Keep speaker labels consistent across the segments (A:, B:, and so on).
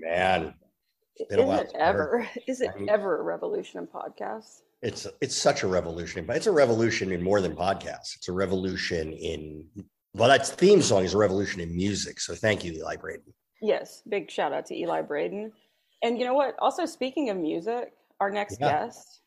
A: Man, been
B: Is it ever? Is it ever a revolution in podcasts?
A: It's it's such a revolution, but it's a revolution in more than podcasts. It's a revolution in well, that theme song is a revolution in music. So thank you, Eli Braden.
B: Yes. Big shout out to Eli Braden. And you know what? Also, speaking of music, our next
A: Yeah.
B: guest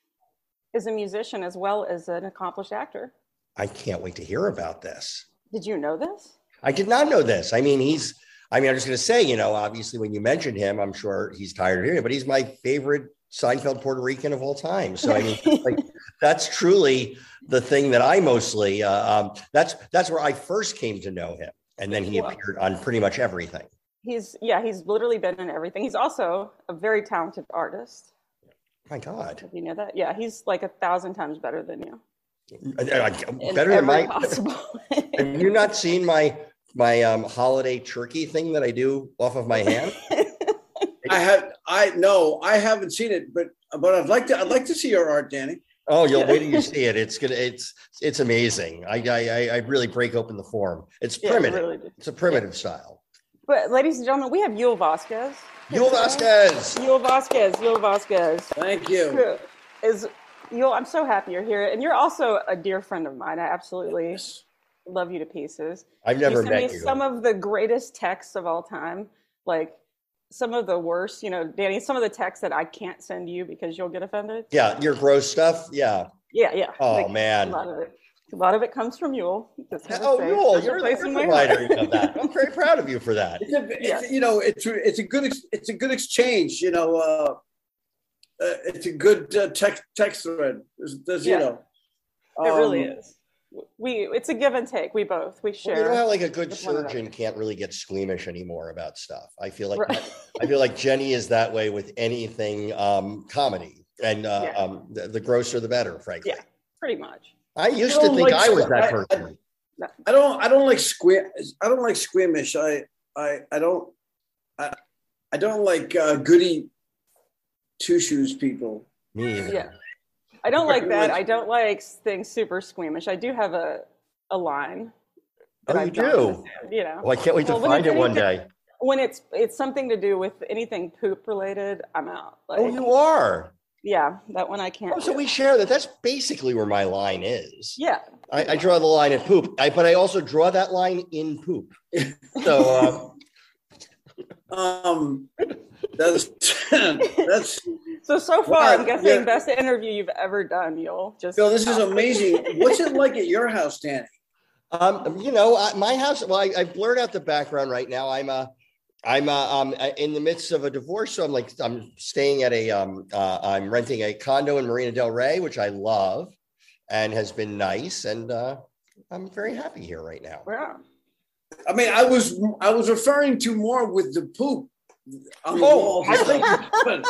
B: is a musician as well as an accomplished actor.
A: I can't wait to hear about this.
B: Did you know this?
A: I did not know this. I mean, he's. I mean, I'm just going to say, you know, obviously, when you mentioned him, I'm sure he's tired of hearing it, but he's my favorite Seinfeld Puerto Rican of all time. So I mean, like, that's truly the thing that I mostly. Uh, um, that's that's where I first came to know him, and then he
B: Wow.
A: appeared on pretty much everything.
B: He's yeah, he's literally been in everything. He's also a very talented artist.
A: My God,
B: Did you know that? Yeah, he's like a thousand times better than you.
A: I- I-
B: In
A: better than my.
B: possible.
A: Have you not seen my my um, holiday turkey thing that I do off of my hand?
C: I have I no, I haven't seen it, but but I'd like to I'd like to see your art, Danny.
A: Oh, you'll
B: Yeah.
A: wait till you see it. It's gonna. It's it's amazing. I I I- I really break open the form. It's
B: Yeah,
A: primitive.
B: really.
A: It's a primitive style.
B: But ladies and gentlemen, we have Yul Vazquez.
A: Yul Vazquez.
B: Yul Vazquez. Yul Vazquez.
C: Thank you.
B: Is Yul? I'm so happy you're here, and you're also a dear friend of mine. I absolutely love you to pieces.
A: I've never
B: you send
A: met
B: me
A: you.
B: some of the greatest texts of all time, like some of the worst. You know, Danny, some of the texts that I can't send you because you'll get offended.
A: yeah, your gross stuff. Yeah.
B: Yeah, yeah.
A: Oh,
B: Like,
A: man.
B: a lot of it. A lot of it comes from Yul.
A: Oh,
B: say,
A: Yul,
B: special
A: you're
B: place
A: the
B: in my
A: provider of that. I'm very proud of you for that.
C: It's a, it's,
B: Yes.
C: you know, it's it's a good it's a good exchange. You know, uh, uh, it's a good uh, text text thread. There's, there's
B: Yeah.
C: you know,
B: It really
C: um,
B: is. We it's a give and take. We both we
A: Well,
B: share.
A: you know how like a good
B: with one another.
A: surgeon can't really get squeamish anymore about stuff. I feel like
B: Right.
A: I feel like Jenny is that way with anything um, comedy, and uh,
B: Yeah.
A: um, the, the grosser the better. Frankly,
B: Yeah. Pretty much.
A: I used
C: I
A: to think
C: like
A: I was
C: squ-
A: that
C: I- I-
A: person.
C: I don't I don't like squeam I don't like squeamish. I I I don't I, I don't like uh, goody two shoes people.
A: Me either.
B: Yeah. I don't like that. I don't like things super squeamish. I do have a a line.
A: Oh, you do?
B: You know,
A: Well, I can't wait to
B: Well,
A: find it one day.
B: when it's it's something to do with anything poop related, I'm out. Like,
A: Oh, you are.
B: yeah, that one I can't.
A: Oh, so
B: do.
A: we share that. That's basically where my line is.
B: yeah,
A: I, I draw the line at poop, I, but I also draw that line in poop. So uh,
C: Um, that's that's
B: So so far,
C: Wow,
B: I'm guessing
C: yeah.
B: best interview you've ever done. You'll just
C: Phil. This is amazing. What's it like at your house, Danny?
A: Um, you know, I- my house. Well, I, I blurred out the background right now. I'm uh, I'm uh, um, in the midst of a divorce, so I'm like I'm staying at a um, uh, I'm renting a condo in Marina Del Rey, which I love, and has been nice, and uh, I'm very happy here right now.
B: Yeah.
C: I mean, I was I was referring to more with the poop on the
A: Oh. I think-
C: but,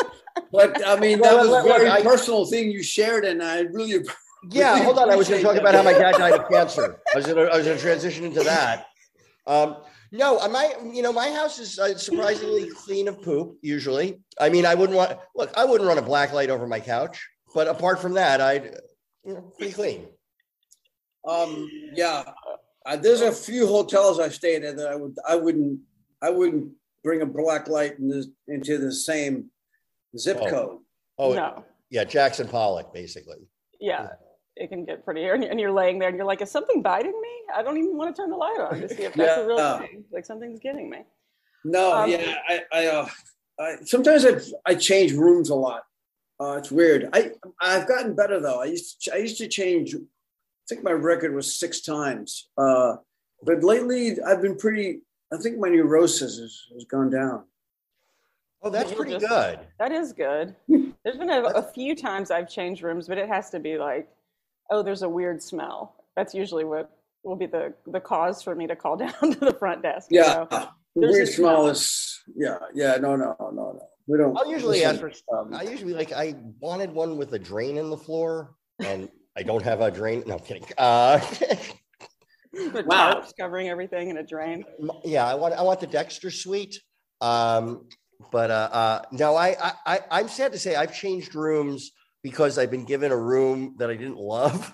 C: but I mean,
A: Well,
C: that was
A: look,
C: a very
A: look, I-
C: personal thing you shared, and I really
A: Yeah, hold on. I was going to talk about how my dad died of cancer. I was going to I was going to transition into that. Um, no, my you know my house is uh, surprisingly clean of poop. Usually, I mean, I wouldn't want look. I wouldn't run a black light over my couch, but apart from that, I'd you know, pretty clean.
C: Um, yeah, uh, there's a few hotels I stayed at that I would I wouldn't I wouldn't bring a black light in this, into the same zip
A: Oh.
C: code.
A: Oh,
B: no.
A: yeah, Jackson Pollock, basically.
B: Yeah. It can get pretty, and and you're laying there and you're like, is something biting me? I don't even want to turn the light on to see if that's a real
C: Yeah.
B: thing. Like something's getting me.
C: No,
B: Um,
C: yeah, I, I uh, I, sometimes I I change rooms a lot. Uh, it's weird. I I've gotten better though. I used to, I used to change. I think my record was six times. Uh, but lately I've been pretty. I think my neurosis has, has gone down.
A: Oh, that's
B: You're
A: pretty
B: just-
A: good.
B: That is good. There's been a, a few times I've changed rooms, but it has to be like, oh, there's a weird smell. That's usually what will be the the cause for me to call down to the front desk. you
C: Yeah,
B: know?
C: the
B: There's
C: weird smell
B: smell.
C: is. Yeah, yeah. No, no, no, no. We don't.
A: I'll usually ask for.
C: um,
A: I usually like. I wanted one with a drain in the floor, and I don't have a drain. No, I'm kidding. Uh,
B: The
C: Wow.
B: tarps covering everything in a drain.
A: yeah, I want. I want the Dexter suite. Um, but uh, uh, no, I, I, I, I'm sad to say I've changed rooms because I've been given a room that I didn't love,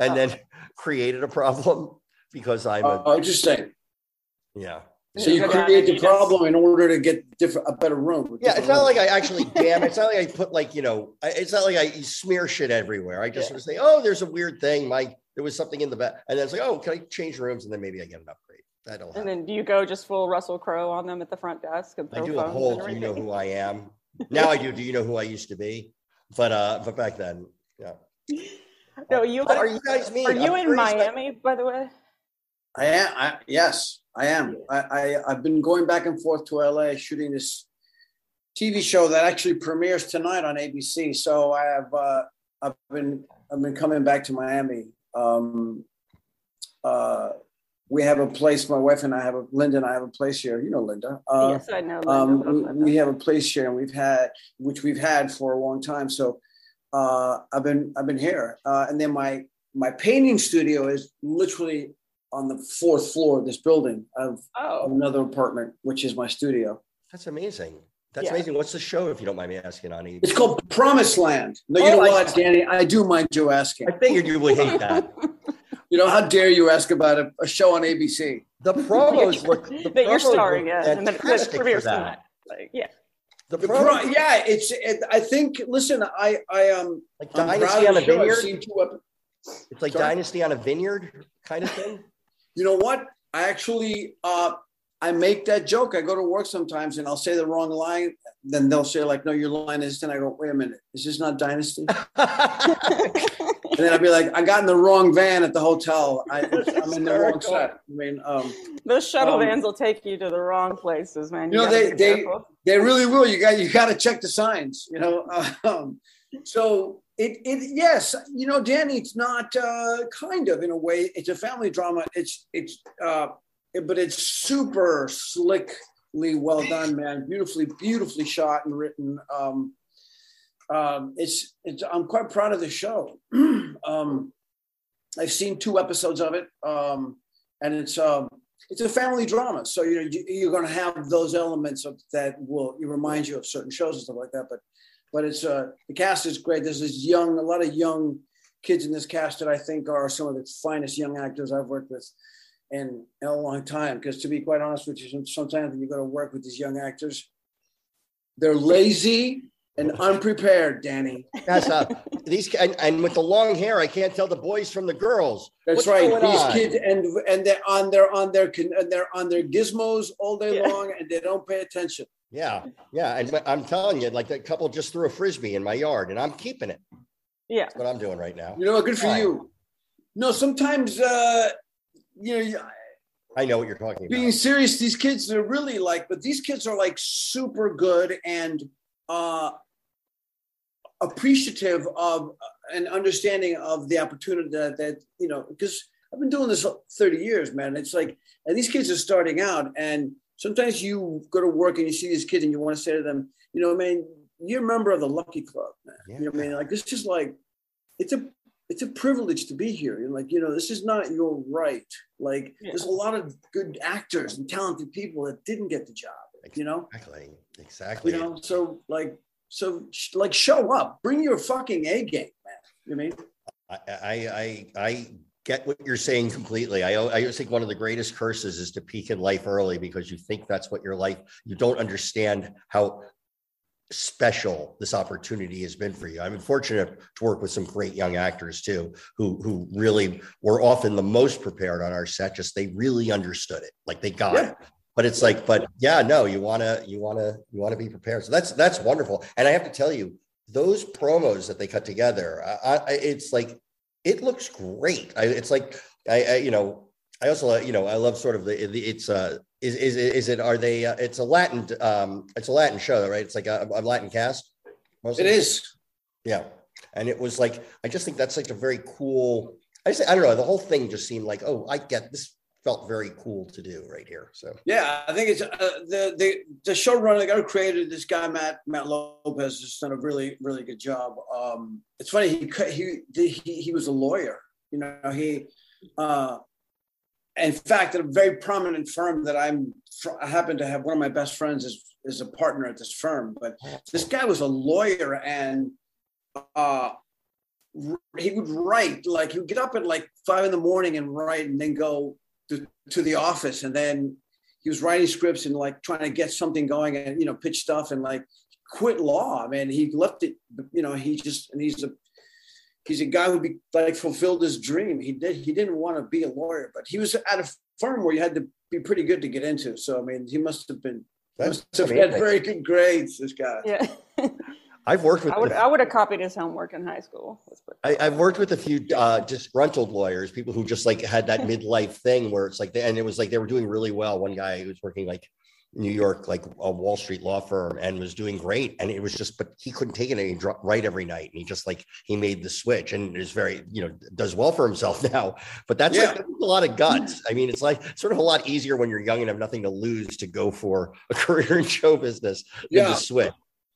A: and
B: Oh.
A: then created a problem because I'm a
C: Oh, interesting.
A: yeah.
C: So you create the problem in order to get different a better room.
A: Yeah, it's not like I actually damn. It's not like I put like you know. I- It's not like I smear shit everywhere. I just
B: Yeah.
A: sort of say, oh, there's a weird thing. My there was something in the back, and then it's like, oh, can I change rooms? And then maybe I get an upgrade. That'll
B: And
A: happen.
B: then do you go just full Russell Crowe on them at the front desk and
A: I do the
B: phones
A: whole. Do you know who I am? Now I do. Do you know who I used to be? But uh, but back then, yeah.
B: No, you
A: What do
B: are
A: you guys mean?
B: Are you
A: I'm
B: in
A: curious,
B: Miami, by the way?
C: I am. I, yes, I am. I, I I've been going back and forth to LA shooting this TV show that actually premieres tonight on ABC. So I have uh, I've been I've been coming back to Miami. Um, uh, we have a place. My wife and I have a Linda and I have a place here. You know Linda. Uh,
B: yes, I know. Linda,
C: um, we, we have a place here, and we've had which we've had for a long time. So uh, I've been I've been here, uh, and then my my painting studio is literally on the fourth floor of this building of
B: oh,
C: another apartment, which is my studio.
A: That's amazing. That's
B: Yeah.
A: amazing. What's the show, if you don't mind me asking, Ani?
C: It's called Promised Land. No, you
A: Oh,
C: know
A: I-
C: what, Danny? I do mind you asking.
A: I figured you would hate that.
C: You know, how dare you ask about a, a show on ABC?
A: The promos look. The
B: that you're starring in, and then it
A: fantastic for that.
B: Like, yeah.
A: The
C: The
A: promo,
C: pro, yeah, it's. It, I think. Listen, I I um.
A: like
C: I'm
A: Dynasty on a
C: the show. I've
A: vineyard.
C: seen two
A: It's like
C: Sorry?
A: Dynasty on a vineyard kind of thing.
C: You know what? I actually uh I make that joke. I go to work sometimes and I'll say the wrong line. Then they'll say, like, no, your line is then I go, wait a minute, is this not Dynasty? And then I'll be like, I got in the wrong van at the hotel. I, I'm in the wrong set. I mean, um,
B: Those shuttle
C: Um,
B: vans will take you to the wrong places, man.
C: You know, they- they-
B: careful.
C: they really will. You got you got to check the signs, you know. Um, so it it yes, you know, Danny, it's not uh, kind of in a way. It's a family drama. It's it's uh, but it's super slickly well done, man. Beautifully beautifully shot and written. Um, um, it's it's I'm quite proud of the show. um, I've seen two episodes of it, um, and it's um, it's a family drama. So you know you, you're going to have those elements of that will remind you of certain shows and stuff like that. But but it's uh, the cast is great. There's this young, a lot of young kids in this cast that I think are some of the finest young actors I've worked with in, in a long time. Because to be quite honest with you, sometimes when you go to work with these young actors, they're lazy and unprepared. Danny,
A: That's uh, these and, and with the long hair, I can't tell the boys from the girls.
C: That's
A: What's
C: right. These
A: on?
C: kids and and they're on their on their and they're on their gizmos all day
B: Yeah.
C: long, and they don't pay attention.
A: Yeah, yeah, and I'm telling you, like that couple just threw a frisbee in my yard, and I'm keeping it.
B: Yeah.
A: That's what I'm doing right now.
C: You know, good for
A: Fine.
C: you. No, sometimes uh, you know,
A: I know what you're talking about.
C: being serious, these kids are really like, but these kids are like super good and uh, appreciative of and understanding of the opportunity that, that you know, because I've been doing this 30 years, man. It's like, and these kids are starting out, and sometimes you go to work and you see these kids and you want to say to them, you know, man, you're a member of the Lucky Club, man. You know what I mean? Like, it's just like, it's a it's a privilege to be here. You're like, you know, this is not your right. Like,
B: Yeah.
C: there's a lot of good actors and talented people that didn't get the job. You know,
A: Exactly, exactly.
C: you know. So like, so like, show up, bring your fucking A game, man. You know what I mean?
A: I, I, I, I get what you're saying completely. I, I think one of the greatest curses is to peak in life early because you think that's what your life. You don't understand how special this opportunity has been for you. I'm fortunate to work with some great young actors too, who who really were often the most prepared on our set. Just they really understood it, like they got
C: Yeah.
A: it. but it's like, but yeah, no, you wanna, you wanna, you wanna be prepared. So that's that's wonderful. And I have to tell you, those promos that they cut together, I, I, it's like it looks great. I, it's like I, I, you know, I also, you know, I love sort of the, the it's uh is is is it are they? Uh, it's a Latin um it's a Latin show, right? It's like a, a Latin cast. mostly?
C: It is.
A: Yeah. And it was like, I just think that's like a very cool, I just, I don't know, the whole thing just seemed like, oh, I get this felt very cool to do right here. So
C: Yeah, I think it's uh, the the the showrunner, guy who created this guy Matt Matt Lopez has done a really really good job. Um, it's funny he he he he was a lawyer. You know he, uh, in fact, at a very prominent firm that I'm I happen to have one of my best friends is is a partner at this firm. But this guy was a lawyer and uh, he would write like he would get up at like five in the morning and write and then go to, to the office and then he was writing scripts and like trying to get something going and you know pitch stuff and like quit law. I mean, he left it. You know, he just and he's a he's a guy who be like fulfilled his dream. He did. He didn't want to be a lawyer, but he was at a firm where you had to be pretty good to get into. So I mean, he must have been
A: that's,
C: must have
A: I
C: had very good grades. This guy.
B: Yeah.
A: I've worked with,
B: I would
A: the-
B: I would have copied his homework in high school. Let's put it
A: I,
B: that
A: I've worked with a few uh, disgruntled lawyers, people who just like had that midlife thing where it's like, they, and it was like they were doing really well. One guy who was working like New York, like a Wall Street law firm, and was doing great. And it was just, but he couldn't take it and right every night. And he just like he made the switch and is very, you know, does well for himself now. But that's
C: Yeah.
A: like that's a lot of guts. I mean, it's like sort of a lot easier when you're young and have nothing to lose to go for a career in show business than
C: Yeah.
A: to switch.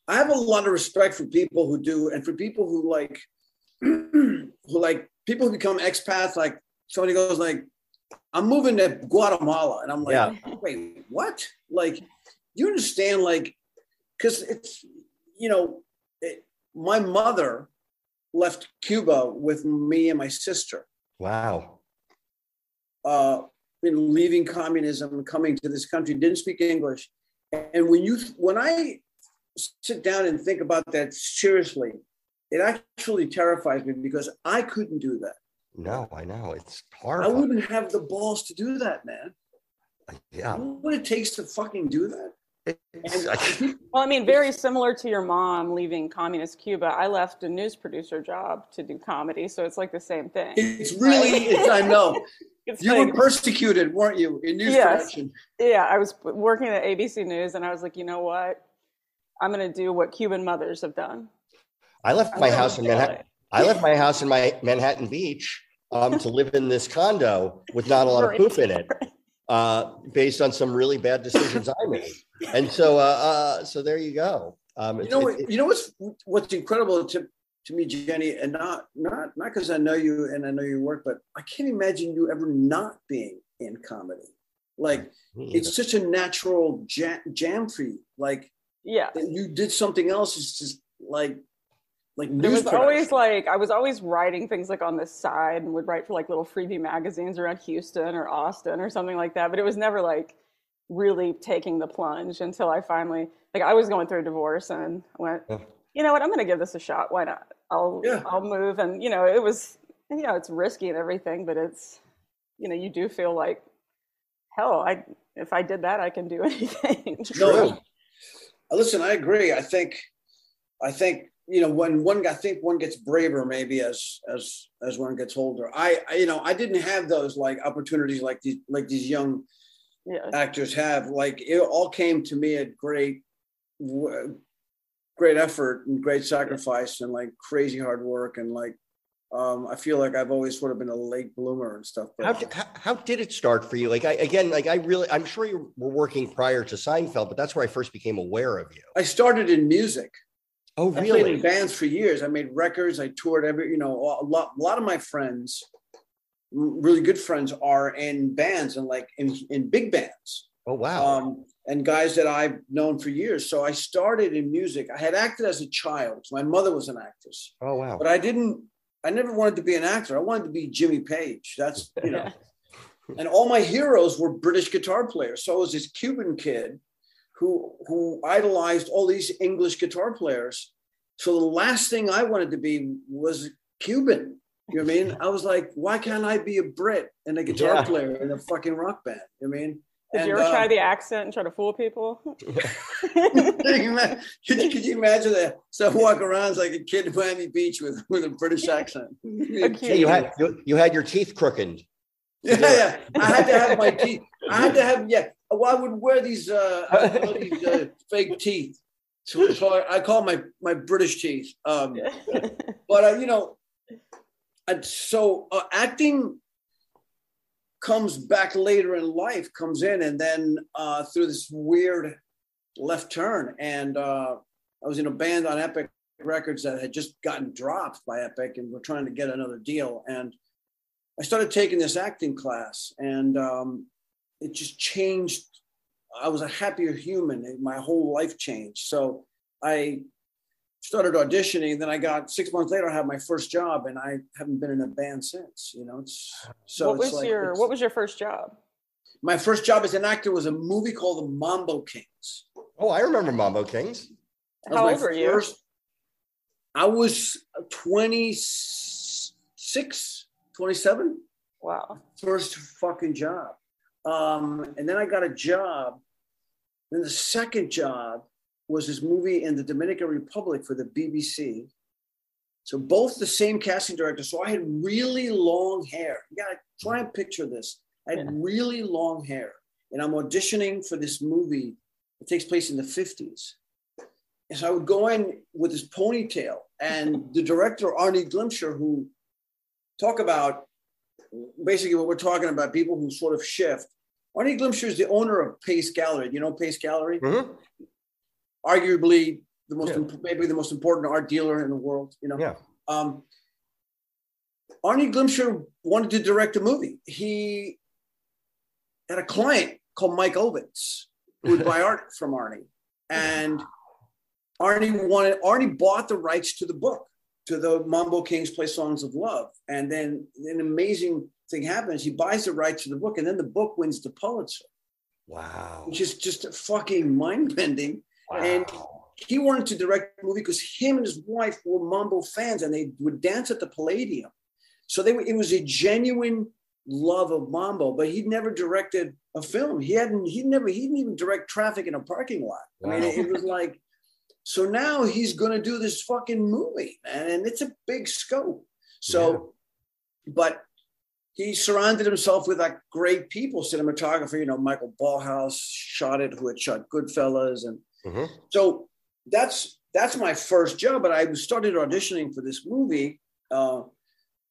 C: I have a lot of respect for people who do, and for people who like, who like people who become expats. Like somebody goes like, "I'm moving to Guatemala," and I'm like,
A: Yeah.
C: "Wait, what?" Like, you understand? Like, because it's you know, it, my mother left Cuba with me and my sister.
A: Wow.
C: uh, in leaving communism coming to this country, didn't speak English. And when you when I sit down and think about that seriously, it actually terrifies me because I couldn't do that.
A: No, I know. It's
C: hard.
A: I
C: wouldn't have the balls to do that, man.
A: Yeah.
C: What it takes to fucking do that.
B: Well, I mean, very similar to your mom leaving communist Cuba. I left a news producer job to do comedy, so it's like the same thing.
C: it's really, it's, I know.
B: It's
C: You
B: like-
C: were persecuted, weren't you, in news
B: Yes.
C: production?
B: yeah, I was working at ABC News, and I was like, you know what? I'm going to do what Cuban mothers have done.
A: I left
B: I'm
A: my house in Manhattan.
B: it.
A: I left my house in my Manhattan Beach um, to live in this condo with not a lot of
B: Right.
A: poop in it, uh, based on some really bad decisions I made. And so, uh, uh, so there you go. Um,
C: You know
A: it-
C: what? You know what's what's incredible to to me, Jenny, and not not not because I know you and I know your work, but I can't imagine you ever not being in comedy. Like it's such a natural jam, jam for you. Like
B: Yeah.
C: that you did something else. It's just like like
B: There
C: news
B: was always like I was always writing things like on the side and would write for like little freebie magazines around Houston or Austin or something like that. But it was never like really taking the plunge until I finally like I was going through a divorce and went,
A: Yeah.
B: you know what, I'm gonna give this a shot. Why not? I'll
C: Yeah.
B: I'll move and you know, it was you know, it's risky and everything, but it's you know, you do feel like hell, I if I did that I can do anything.
C: No,
A: True.
C: Listen, I agree. I think I think you know when one I think one gets braver maybe as as as one gets older. I, I you know I didn't have those like opportunities like these like these young
B: yeah.
C: actors have. Like it all came to me at great, great effort and great sacrifice and like crazy hard work and like um, I feel like I've always sort of been a late bloomer and stuff.
A: How,
C: But
A: how, how did it start for you? Like I again, like I really, I'm sure you were working prior to Seinfeld, but that's where I first became aware of you.
C: I started in music.
A: Oh,
C: I played
A: really?
C: in bands for years. I made records. I toured every, you know, a lot. A lot of my friends, really good friends, are in bands and like in in big bands.
A: Oh, wow.
C: um, and guys that I've known for years. So I started in music. I had acted as a child. My mother was an actress,
A: oh, wow.
C: but I didn't. I never wanted to be an actor. I wanted to be Jimmy Page. That's you know. and all my heroes were British guitar players. So I was this Cuban kid who who idolized all these English guitar players. So the last thing I wanted to be was Cuban. You know what I mean? I was like, why can't I be a Brit and a guitar
A: Yeah.
C: player in a fucking rock band? You know what I mean?
B: Did
C: And,
B: you ever try um, the accent and try to fool people?
C: could, you could you- could you imagine that? So I walk around as like a kid in Miami Beach with, with a British accent.
B: cute-
A: Hey, you had you, you had your teeth crookened.
C: Yeah, yeah. I had to have my teeth. I had to have yeah. Well, I would wear these uh, I would wear these uh, fake teeth. So, so I, I call my my British teeth. Um, but uh, you know, and so uh, acting comes back later in life, comes in, and then uh, through this weird left turn, and uh, I was in a band on Epic Records that had just gotten dropped by Epic, and we're trying to get another deal, and I started taking this acting class, and um, it just changed. I was a happier human. My whole life changed. So I started auditioning. Then I got six months later. I had my first job, and I haven't been in a band since. You know, it's so.
B: what
C: it's
B: was
C: like-
B: your What was your first job?
C: my first job as an actor was a movie called The Mambo Kings.
A: Oh, I remember Mambo Kings.
C: That was
B: How
C: my
B: old were you?
C: I was 26, 27.
B: Wow.
C: first fucking job. Um, and then I got a job. Then the second job was this movie in the Dominican Republic for the BBC. So both the same casting director. So I had really long hair. You gotta try and picture this. I had
B: Yeah.
C: really long hair. And I'm auditioning for this movie. It takes place in the 50s. And so I would go in with this ponytail. And the director, Arnie Glimcher, who talk about basically what we're talking about, people who sort of shift. Arnie Glimcher is the owner of Pace Gallery. You know Pace Gallery?
A: Mhm.
C: Arguably the most,
A: Yeah.
C: imp- maybe the most important art dealer in the world. You know.
A: Yeah.
C: Um, Arnie Glimcher wanted to direct a movie. He had a client called Mike Ovitz would buy art from Arnie, and Arnie wanted Arnie bought the rights to the book to the Mambo Kings Play Songs of Love, and then an amazing thing happens. He buys the rights to the book, and then the book wins the Pulitzer,
A: Wow.
C: which is just fucking mind bending.
A: Wow.
C: And he wanted to direct the movie because him and his wife were Mambo fans and they would dance at the Palladium. So they were, it was a genuine love of Mambo, but he'd never directed a film. He hadn't, He'd never, he didn't even direct traffic in a parking lot. I mean, it, it was like, so now he's going to do this fucking movie, man, and it's a big scope. So, but he surrounded himself with like great people, cinematographer, you know, Michael Ballhaus shot it, who had shot Goodfellas, and
A: Mhm.
C: so that's that's my first job. But I started auditioning for this movie. Uh,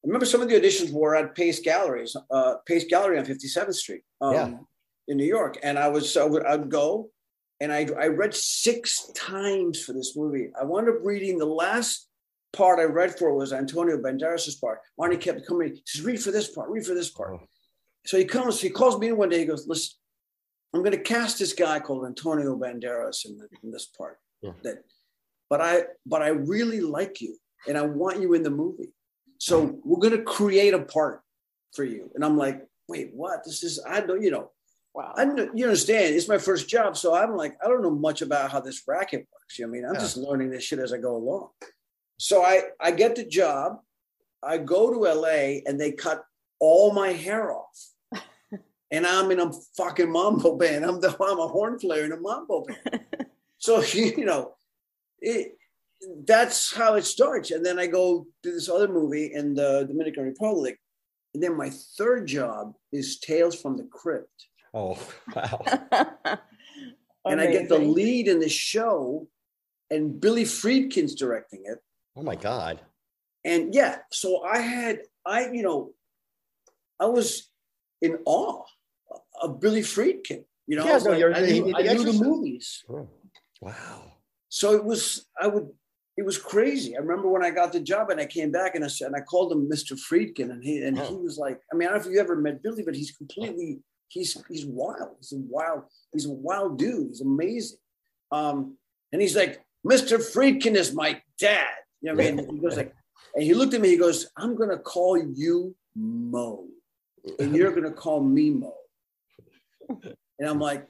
C: remember some of the auditions were at Pace Galleries, uh, Pace Gallery on 57th Street um,
A: Yeah.
C: in New York, and I was I would I'd go, and I I read six times for this movie. I wound up reading the last part I read for was Antonio Banderas' part. Arnie kept coming. He says, "Read for this part. Read for this part."
A: Oh.
C: So he comes. He calls me in one day. He goes, "Listen, I'm going to cast this guy called Antonio Banderas in, the, in this part.
A: Yeah.
C: That, but I but I really like you, and I want you in the movie. So we're going to create a part for you." And I'm like, "Wait, what? This is I don't you know."
B: Wow.
C: I you understand, it's my first job. So I'm like, I don't know much about how this racket works. You know what I mean? I'm
A: Yeah.
C: just learning this shit as I go along. So I, I get the job. I go to LA and they cut all my hair off. and I'm in a fucking mambo band. I'm the I'm a horn player in a mambo band. so you know, it that's how it starts. And then I go to this other movie in the Dominican Republic. And then my third job is Tales from the Crypt
A: Oh, wow.
C: and I get the lead in the show, and Billy Friedkin's directing it.
A: Oh my God.
C: And yeah, so I had I you know, I was in awe of Billy Friedkin. You know,
A: Yeah,
C: I,
A: no,
C: like,
A: you're-
C: I knew, I
A: The
C: knew the movies,
A: Oh, Wow.
C: so it was I would it was crazy. I remember when I got the job and I came back and I said and I called him Mr. Friedkin and he and he
A: Oh.
C: was like, I mean, I don't know if you ever met Billy, but he's completely he's he's wild. He's a wild he's a wild dude. He's amazing. Um, and he's like, Mr. Friedkin is my dad. You know what I mean? He goes like, and he looked at me. He goes, I'm gonna call you Mo, and you're gonna call me Mo. And I'm like,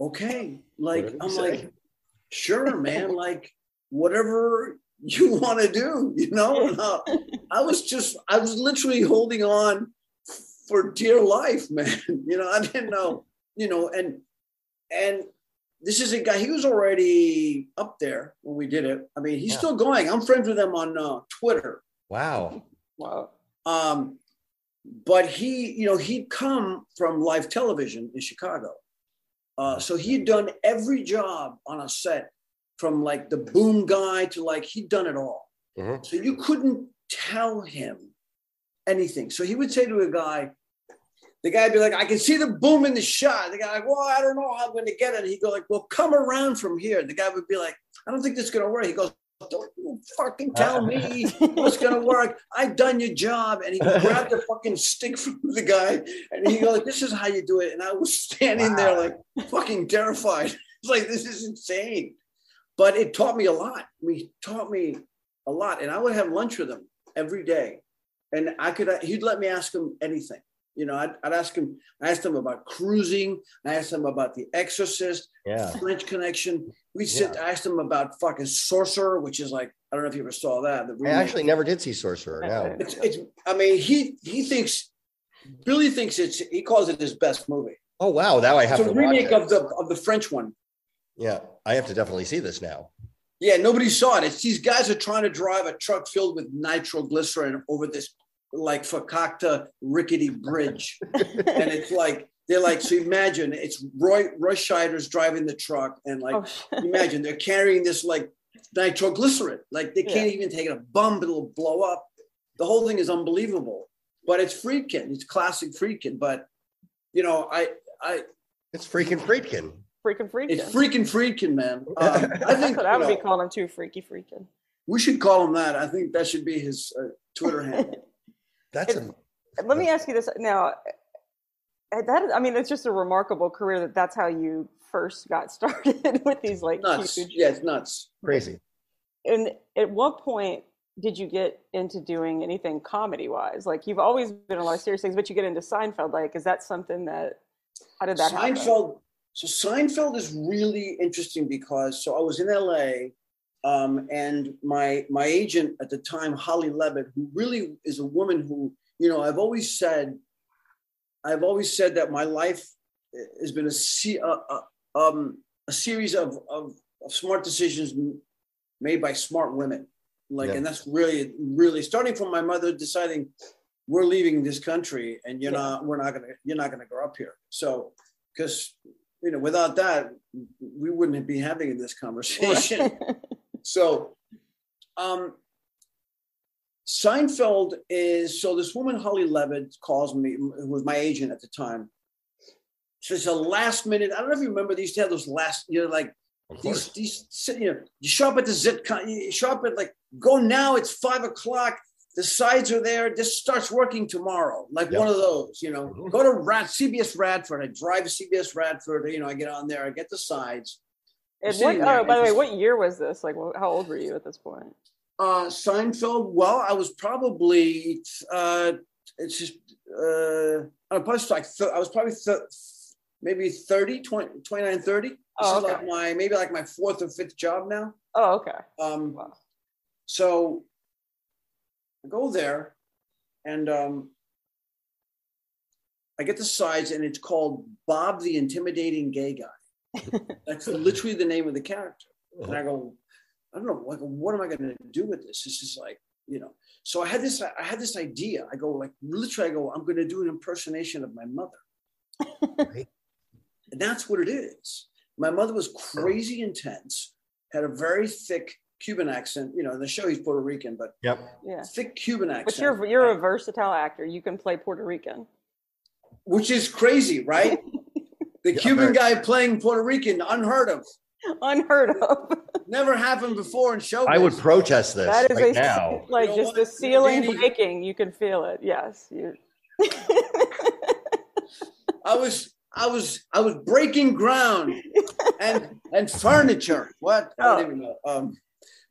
C: okay, like I'm
A: say.
C: like, sure, man, like whatever you want to do, you know. And, uh, I was just, I was literally holding on for dear life, man. You know, I didn't know. you know, and and this is a guy. He was already up there when we did it. I mean, he's
A: Yeah.
C: still going. I'm friends with him on uh, Twitter.
A: Wow.
B: Wow.
C: Um, but he, you know, he'd come from live television in Chicago. Uh, so he'd done every job on a set from like the boom guy to like, he'd done it all.
A: Mhm.
C: So you couldn't tell him anything. So he would say to a guy, the guy would be like, I can see the boom in the shot. The guy like, well, I don't know how I'm going to get it. He'd go like, well, come around from here. The guy would be like, I don't think this is going to work. He goes, don't you fucking tell me what's going to work. I've done your job. And he grabbed the fucking stick from the guy and he go like, this is how you do it. And I was standing there like fucking terrified. It's like, this is insane. But it taught me a lot. I mean, he taught me a lot. And I would have lunch with him every day. And I could, he'd let me ask him anything. You know, I'd, I'd ask him, I asked him about cruising. I asked him about The Exorcist,
A: Yeah.
C: French Connection. We sit, I asked him about fucking Sorcerer, which is like, I don't know if you ever saw that. The
A: I actually never did see Sorcerer. No.
C: it's, it's, I mean, he, he thinks, Billy thinks it's, he calls it his best movie.
A: Oh wow. Now I have
C: It's
A: to
C: a
A: watch
C: remake
A: it.
C: of the, of the French one.
A: Yeah. I have to definitely see this now.
C: Yeah, nobody saw it. It's these guys are trying to drive a truck filled with nitroglycerin over this like fakakta rickety bridge, and it's like they're like so. Imagine it's Roy Roy Scheider's driving the truck, and like
B: Oh,
C: imagine they're carrying this like nitroglycerin. Like they can't
B: Yeah.
C: even take it a bump; it'll blow up. The whole thing is unbelievable. But it's Friedkin. It's classic Friedkin. But you know, I I
A: It's freaking Friedkin.
B: Freaking freaking.
C: it's freaking Friedkin, man. Um, I
B: That's
C: think
B: what I
C: you
B: would
C: know,
B: be calling him too, freaky freaking.
C: we should call him that. I think that should be his uh, Twitter handle.
A: That's a,
B: Let me ask you this now. uh, That I mean, it's just a remarkable career that that's how you first got started with these like
C: nuts.
B: huge.
C: Yeah, it's nuts.
A: crazy.
B: And at what point did you get into doing anything comedy wise? Like you've always been a lot of serious things, but you get into Seinfeld. Like, is that something that? How did that happen?
C: So Seinfeld is really interesting because so I was in LA, um, and my my agent at the time, Holly Levitt, who really is a woman who you know I've always said, I've always said that my life has been a uh, uh, um, a series of, of of smart decisions made by smart women. Like,
A: Yeah.
C: and that's really really starting from my mother deciding we're leaving this country and you're
B: Yeah.
C: not we're not gonna you're not gonna grow up here so because you know without that we wouldn't be having this conversation. So um seinfeld is so this woman holly levitt calls me who was my agent at the time. She's a last minute i don't know if you remember these to have those last you know like these, these, you know, you show up at the ZitCon, you show up at like, go now, it's five o'clock. The sides are there. This starts working tomorrow. Like
A: Yep.
C: one of those, you know,
A: Mhm.
C: go to Rad, CBS Radford. I drive CBS Radford. You know, I get on there, I get the sides.
B: And what,
C: there
B: oh, by the way, what year was this? Like, wh- how old were you at this point?
C: Uh, Seinfeld, well, I was probably, uh, it's just, uh, I was like, th- I was probably th- maybe 30, 20, 29, 30. This
B: Oh,
C: is
B: okay.
C: like my, maybe like my fourth or fifth job now.
B: Oh, okay.
C: Um,
B: Wow.
C: so I go there and um, I get the sides, and it's called Bob the Intimidating Gay Guy. That's literally the name of the character. And I go, I don't know, like, what am I going to do with this? This is like, you know. So I had this, I had this idea. I go, like, literally, I go, I'm going to do an impersonation of my mother.
A: Right.
C: And that's what it is. My mother was crazy intense, had a very thick Cuban accent. You know, in the show he's Puerto Rican, but
A: Yep.
B: Yeah.
C: thick Cuban accent.
B: But you're you're a versatile actor. You can play Puerto Rican.
C: which is crazy, right? The
A: Yeah,
C: Cuban
A: very.
C: guy playing Puerto Rican, unheard of,
B: Unheard of.
C: never happened before in show.
A: I would protest this
B: That is
A: right
B: a
A: now.
B: like
C: You know
B: just
C: what?
B: the ceiling
C: Danny-
B: breaking. You can feel it. Yes. You.
C: I was, I was, I was breaking ground and and furniture. What? I
B: Oh.
C: don't even know. Um,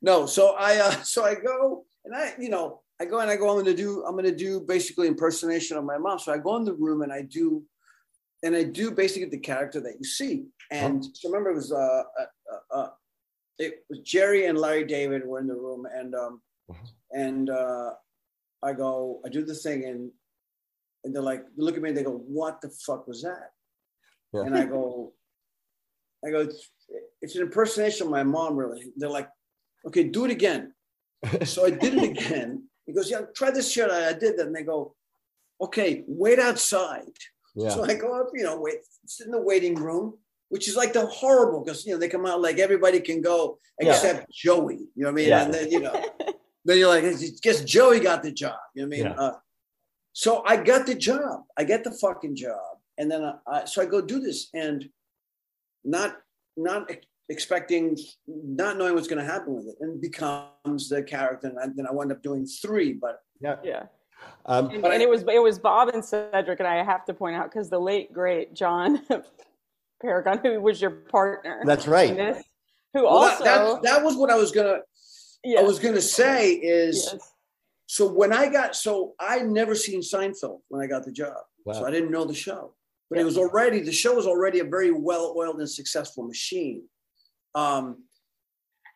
C: no. So I, uh, so I go and I, you know, I go and I go. I'm going to do. I'm going to do basically impersonation of my mom. So I go in the room and I do, and I do basically the character that you see. And so remember, it was uh, uh, uh, uh, it was Jerry and Larry David were in the room, and um,
A: Mhm.
C: and uh, I go, I do the thing, and and they're like, they look at me and they go, "What the fuck was that?"
A: Yeah.
C: And I go, I go, it's, it's an impersonation of my mom, really. They're like, okay, do it again. So I did it again. He goes, yeah, try this shit. I, I did that. And they go, okay, wait outside.
A: Yeah.
C: So I go up, you know, wait, sit in the waiting room, which is like the horrible because you know they come out like everybody can go
A: Yeah.
C: except Joey. You know what I mean?
A: Yeah.
C: And then you know, then you're like, guess Joey got the job. You know what I mean?
A: Yeah.
C: Uh, so I got the job. I get the fucking job, and then I, I so I go do this, and not not expecting, not knowing what's going to happen with it, and becomes the character. And I, then I wound up doing three, but
B: Yeah.
A: Um,
B: And,
C: But I-
B: it was it was Bob and Cedric, and I have to point out because the late great John Paragon, who was your partner,
A: that's right.
B: this, who
C: well,
B: also
C: that, that, that was what I was gonna.
B: yes,
C: I was gonna say is.
B: yes.
C: So when I got, so I never seen Seinfeld when I got the job. So I didn't know the show, but it was already, the show was already a very well-oiled and successful machine. Um,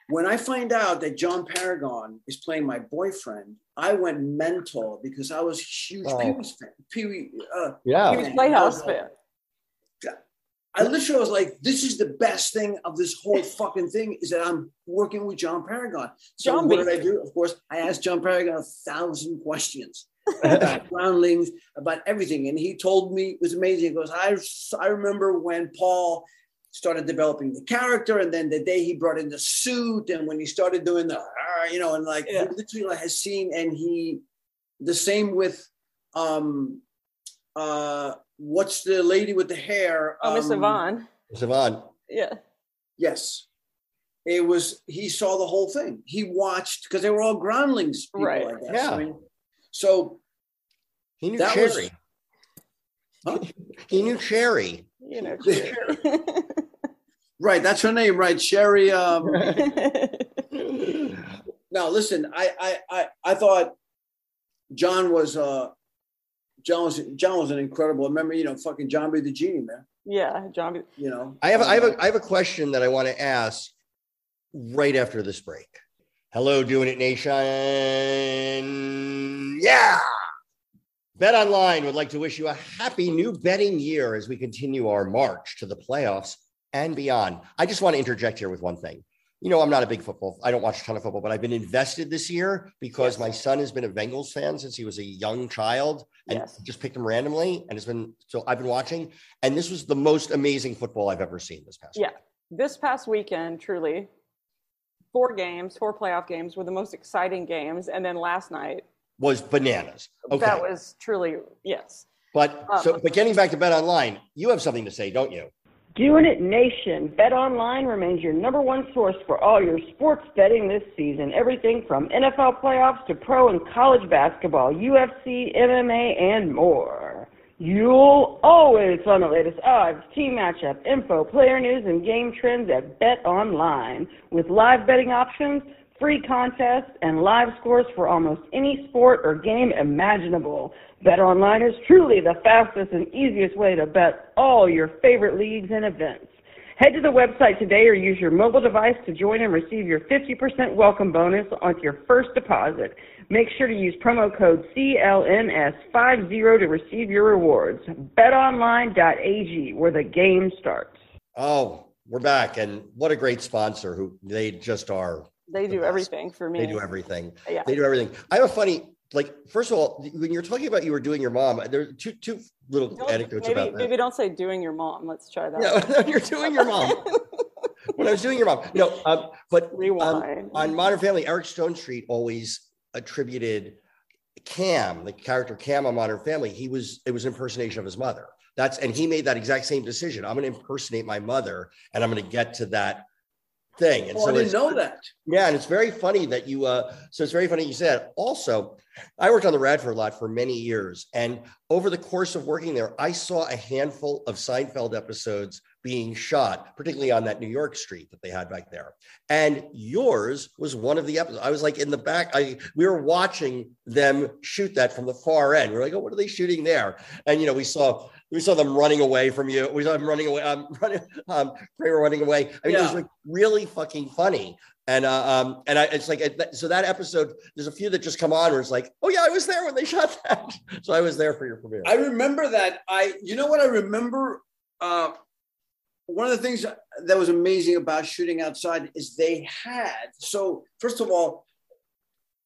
C: when I find out that John Paragon is playing my boyfriend, I went mental because I was a huge
A: Oh.
C: Pee Wee's fan. Pee Wee, uh,
B: he
A: Yeah.
B: was Playhouse fan.
C: I literally was like, this is the best thing of this whole fucking thing is that I'm working with John Paragon. So
B: John
C: what
B: B.
C: did I do? Of course, I asked John Paragon a thousand questions about groundlings, about everything. And he told me it was amazing. He goes, I, I remember when Paul started developing the character and then the day he brought in the suit and when he started doing the, "Ah," you know, and like
B: Yeah.
C: he literally like has seen and he, the same with, um, uh, what's the lady with the hair?
B: Oh, Miss
C: Um,
B: Yvonne.
A: Savon.
B: Yeah.
C: Yes. It was, he saw the whole thing. He watched, because they were all groundlings, people,
B: Right.
C: I guess.
A: Yeah.
C: I mean, so,
A: He knew
C: That was-
A: Cherry.
C: Huh?
A: He knew Cherry.
B: You know.
C: right, that's her name, right? Sherry. Um, now, listen, I, I, I, I thought John was, uh, John was, John was an incredible, I remember, you know, fucking Jambi the Genie, man,
B: yeah, John. B-
C: you know.
A: I have, I have, a, I have a question that I want to ask right after this break. Hello, doing it nation. Yeah. BetOnline would like to wish you a happy new betting year as we continue our march to the playoffs and beyond. I just want to interject here with one thing. You know, I'm not a big football. I don't watch a ton of football, but I've been invested this year because
B: Yes.
A: my son has been a Bengals fan since he was a young child and
B: Yes.
A: just picked him randomly. And it's been so I've been watching, and this was the most amazing football I've ever seen this past.
B: Yeah.
A: week.
B: This past weekend, truly, four games, four playoff games were the most exciting games, and then last night,
A: was bananas. Okay,
B: that was truly yes.
A: but
B: um,
A: so but getting back to BetOnline, you have something to say, don't you?
D: Doing It Nation. BetOnline remains your number one source for all your sports betting this season. Everything from NFL playoffs to pro and college basketball, UFC, MMA, and more. You'll always find the latest odds, team matchup, info, player news, and game trends at Bet Online. With live betting options, free contests, and live scores for almost any sport or game imaginable. BetOnline is truly the fastest and easiest way to bet all your favorite leagues and events. Head to the website today or use your mobile device to join and receive your 50% welcome bonus on your first deposit. Make sure to use promo code CLNS50 to receive your rewards. BetOnline.ag, where the game starts.
A: Oh, we're back, and what a great sponsor! Who they just are.
B: They do everything for me.
A: They do everything.
B: Yeah.
A: They do everything. I have a funny, like, first of all, when you're talking about you were doing your mom, there are two two little
B: Don't-
A: anecdotes
B: maybe,
A: about that.
B: maybe don't say doing your mom. Let's try that.
A: No, you're doing your mom. when I was doing your mom. No, um, but um,
B: Rewind.
A: on Modern Family, Eric Stonestreet always attributed Cam, the character Cam on Modern Family. He was it was impersonation of his mother. That's and he made that exact same decision. I'm going to impersonate my mother, and I'm going to get to that thing. And
C: Oh, I didn't know that.
A: yeah, and it's very funny that you. Uh, so it's very funny you said. Also, I worked on the Radford lot for many years, and over the course of working there, I saw a handful of Seinfeld episodes being shot, particularly on that New York street that they had back there. And yours was one of the episodes. I was like in the back. I we were watching them shoot that from the far end. We are like, oh, what are they shooting there? And you know, we saw we saw them running away from you. We saw them running away. Um, running, um, Kramer running away. I mean, it was like really fucking funny. And uh, um, and I, it's like so that episode. There's a few that just come on where it's like, oh yeah, I was there when they shot that. So I was there for your premiere.
C: I remember that. I, you know what I remember? Uh, one of the things that was amazing about shooting outside is they had so first of all,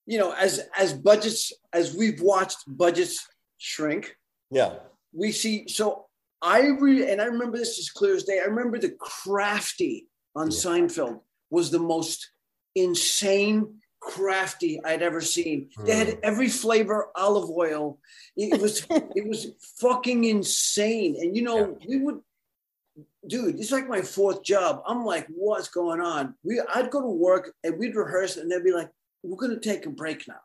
C: you know, as as budgets as we've watched budgets shrink,
A: Yeah.
C: We see so I re, and I remember this as clear as day. I remember the crafty on
A: Yeah.
C: Seinfeld was the most insane crafty I'd ever seen. They had hmm. every flavor olive oil. It was it was fucking insane. And you know, we would dude, it's like my fourth job. I'm like, what's going on? We I'd go to work and we'd rehearse and they'd be like, we're gonna take a break now.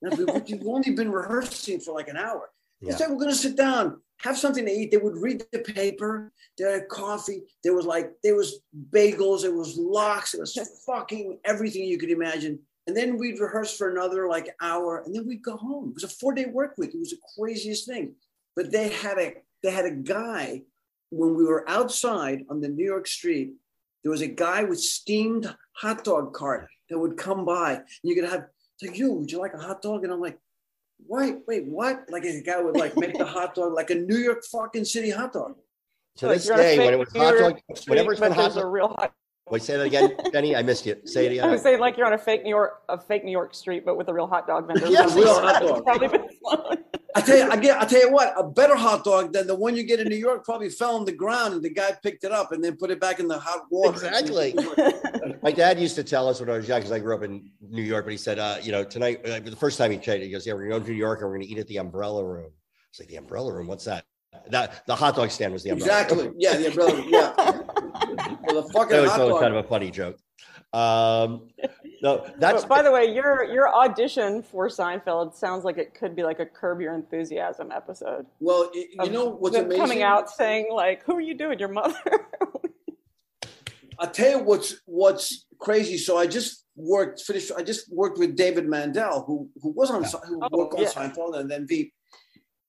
C: And I'd be, "But You've only been rehearsing for like an hour.
A: Yeah.
C: Instead, we're gonna sit down, have something to eat. They would read the paper. They had coffee. There was like there was bagels. There was lox. It was fucking everything you could imagine. And then we'd rehearse for another like hour, and then we'd go home. It was a four day work week. It was the craziest thing. But they had a they had a guy when we were outside on the New York street. There was a guy with steamed hot dog cart that would come by. And you could have like you. Would you like a hot dog? And I'm like, wait, wait, what? Like a guy would like make the hot dog like a New York fucking city hot dog.
A: To
B: Like,
A: this
B: you're
A: day, when it was hot dog,
B: street,
A: whenever it's been hot
B: there's a real hot.
A: wait, say that again, Jenny. I missed you. Say it again.
B: I
A: again.
B: would say like you're on a fake New York, a fake New York street, but with a real hot dog vendor.
A: Yes,
C: real hot dog.
B: Probably been flown.
C: I tell you, I get, I tell you what, a better hot dog than the one you get in New York probably fell on the ground and the guy picked it up and then put it back in the hot water.
A: Exactly. My dad used to tell us when I was young, because I grew up in New York, but he said, uh, you know, tonight, uh, the first time he checked, he goes, yeah, we're going to New York and we're going to eat at the umbrella room. It's like, the umbrella room? What's that? That the hot dog stand was the umbrella.
C: Exactly. Yeah, the umbrella. Yeah. Well, the
A: I
C: fucking
A: always
C: hot
A: thought it was
C: dog.
A: kind of a funny joke. Um, no, that's
B: But by the way, your your audition for Seinfeld sounds like it could be like a Curb Your Enthusiasm episode.
C: well, it- you know what's amazing?
B: Coming out saying like, "Who are you doing? Your mother?"
C: I'll tell you what's what's crazy. So I just worked, finished. I just worked with David Mandel, who who was on Se- who
B: Oh,
C: worked on
B: yeah.
C: Seinfeld and then Veep,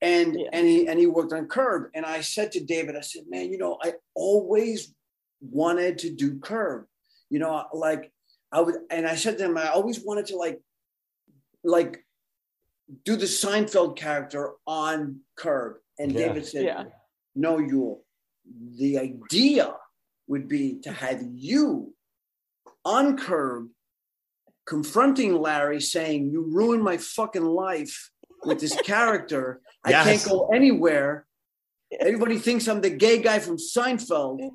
C: and
B: Yeah.
C: and he and he worked on Curb. And I said to David, I said, man, you know, I always wanted to do Curb. You know, like I would, and I said to him, I always wanted to like, like, do the Seinfeld character on Curb. And
A: Yeah.
C: David said,
B: yeah.
C: no, Yul. The idea would be to have you on curb confronting Larry saying, You ruined my fucking life with this character. I
A: Yes.
C: can't go anywhere. Everybody thinks I'm the gay guy from Seinfeld.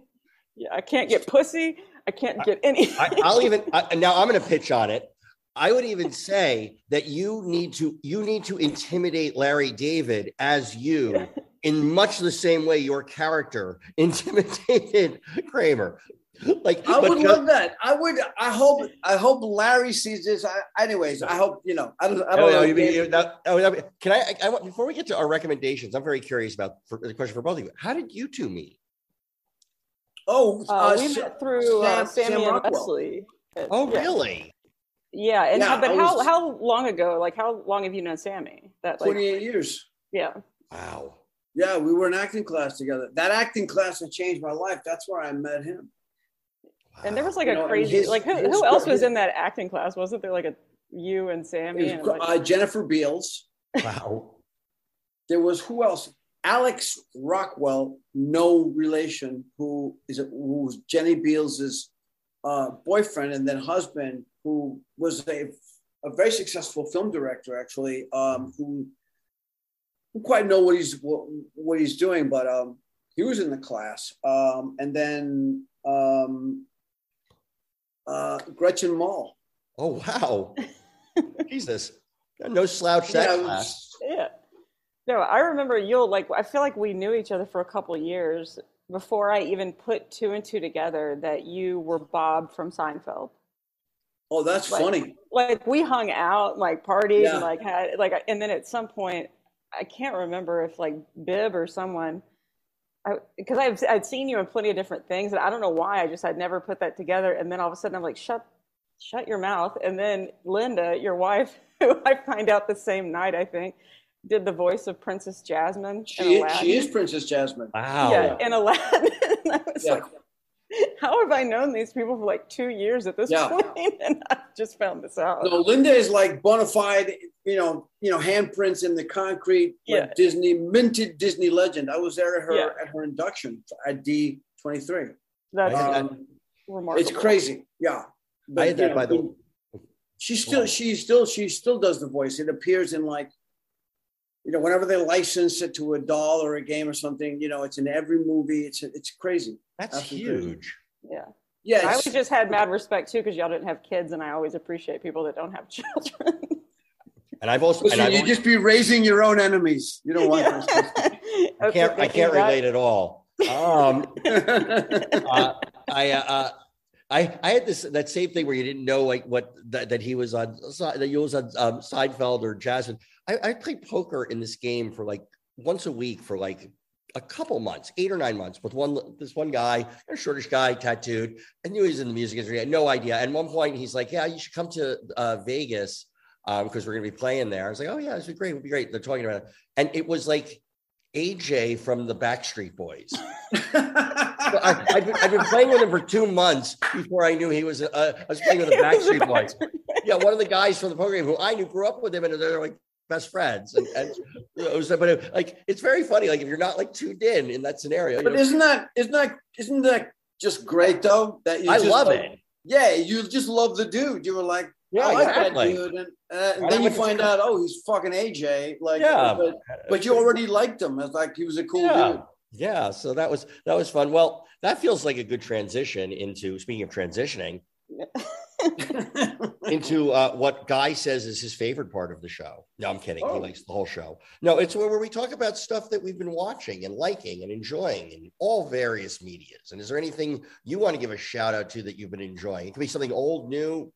B: Yeah, I can't get pussy. I can't get any.
A: I, I'll even I, now. I'm going to pitch on it. I would even say that you need to you need to intimidate Larry David as you in much the same way your character intimidated Kramer. Like,
C: I would
A: just-
C: love that. I would. I hope. I hope Larry sees this. I, anyways, I hope you know. I don't. I
A: Oh,
C: don't
A: no,
C: know.
A: you mean- you- that- oh, can I, I, want- before we get to our recommendations, I'm very curious about for, the question for both of you. How did you two meet?
C: Oh,
B: Uh,
C: uh,
B: we
C: Sa-
B: met through uh,
C: Sam-
B: Sammy
C: Sam
B: and
C: Rockwell.
B: Leslie.
A: Oh,
B: yeah.
A: really?
B: Yeah, and
C: Yeah,
B: how, but
C: I
B: how
C: was-
B: how long ago? Like how long have you known Sammy? That like
C: 28 years.
B: yeah.
A: Wow.
C: Yeah, we were in acting class together. That acting class that changed my life. That's where I met him.
B: And there was like
C: You
B: a
C: know,
B: crazy
C: his-
B: like who, who else was in that acting class? Wasn't there like a you and Sammy?
C: It
B: And like,
C: uh, Jennifer Beals.
A: Wow.
C: There was who else? Alex Rockwell, no relation, who is who was Jenny Beals's uh, boyfriend and then husband, who was a, a very successful film director, actually, um, who who quite know what he's what, what he's doing, but um, he was in the class, um, and then um, uh, Gretchen Mol.
A: Oh, wow. Jesus. No slouch that
C: Yeah, it was-
A: class.
B: yeah. No, I remember you'll like I feel like we knew each other for a couple of years before I even put two and two together that you were Bob from Seinfeld.
C: Oh, that's
B: Like-
C: funny.
B: Like we hung out, like partied,
C: Yeah.
B: and like had like and then at some point I can't remember if like Bib or someone because I've I'd seen you in plenty of different things and I don't know why I just had never put that together and then all of a sudden I'm like shut shut your mouth and then Linda your wife who I find out the same night I think did the voice of Princess Jasmine in
C: She,
B: Aladdin.
C: she is Princess Jasmine.
A: Wow.
B: yeah in Aladdin and I was
C: Yeah.
B: like how have I known these people for like two years at this
C: Yeah.
B: point and I just found this out
C: No, Linda is like bona fide, you know, you know, handprints in the concrete, like
B: Yeah.
C: Disney minted Disney legend. I was there at her
B: Yeah.
C: at her induction at D twenty three.
B: That's
A: I had that-
C: Um,
B: remarkable.
C: it's crazy. Yeah.
A: I had
C: you
A: that
C: know,
A: by the
C: she still she still she still does the voice. It appears in like you know whenever they license it to a doll or a game or something. You know, it's in every movie. It's it's crazy.
A: That's
C: Absolutely.
A: huge.
B: Yeah.
C: Yeah.
B: I
C: it's-
B: always just had mad respect too because y'all didn't have kids, and I always appreciate people that don't have children.
A: And I've also
C: Listen,
A: and I've
C: you just be raising your own enemies. You don't want
B: Yeah.
A: I can't I can't relate at all. Um, uh, I uh, uh, I I had this that same thing where you didn't know like what that, that he was on that you was on um, Seinfeld or Jasmine. I, I played poker in this game for like once a week for like a couple months, eight or nine months, with one this one guy, a shortish guy, tattooed. I knew he was in the music industry. I had no idea. At one point, he's like, "Yeah, you should come to uh, Vegas um, because we're going to be playing there." I was like, "Oh yeah, would be great. It would be great." They're talking about it, and it was like AJ from the Backstreet Boys. I, I've, been, I've been playing with him for two months before I knew he was. Uh, I was playing with the
B: He
A: Backstreet Boys. Yeah, one of the guys from the program who I knew grew up with him, and they're like best friends. And, and you know, it was, but it, like it's very funny. Like if you're not like tuned in in that scenario,
C: but
A: know,
C: isn't that isn't that isn't that just great though? That you
A: I
C: just
A: love
C: like-
A: it.
C: Yeah, you just love the dude. You were like,
A: Yeah,
C: I like
A: exactly.
C: that dude, and, uh, and then you find out, oh, he's fucking AJ. Like,
A: Yeah.
C: but, but you already liked him. It's like he was a cool
A: yeah.
C: dude.
A: Yeah, so that was that was fun. Well, that feels like a good transition into speaking of transitioning into uh, what Guy says is his favorite part of the show. No, I'm kidding. He
C: Oh.
A: likes the whole show. No, it's where, where we talk about stuff that we've been watching and liking and enjoying in all various medias. And is there anything you want to give a shout out to that you've been enjoying? It could be something old, new,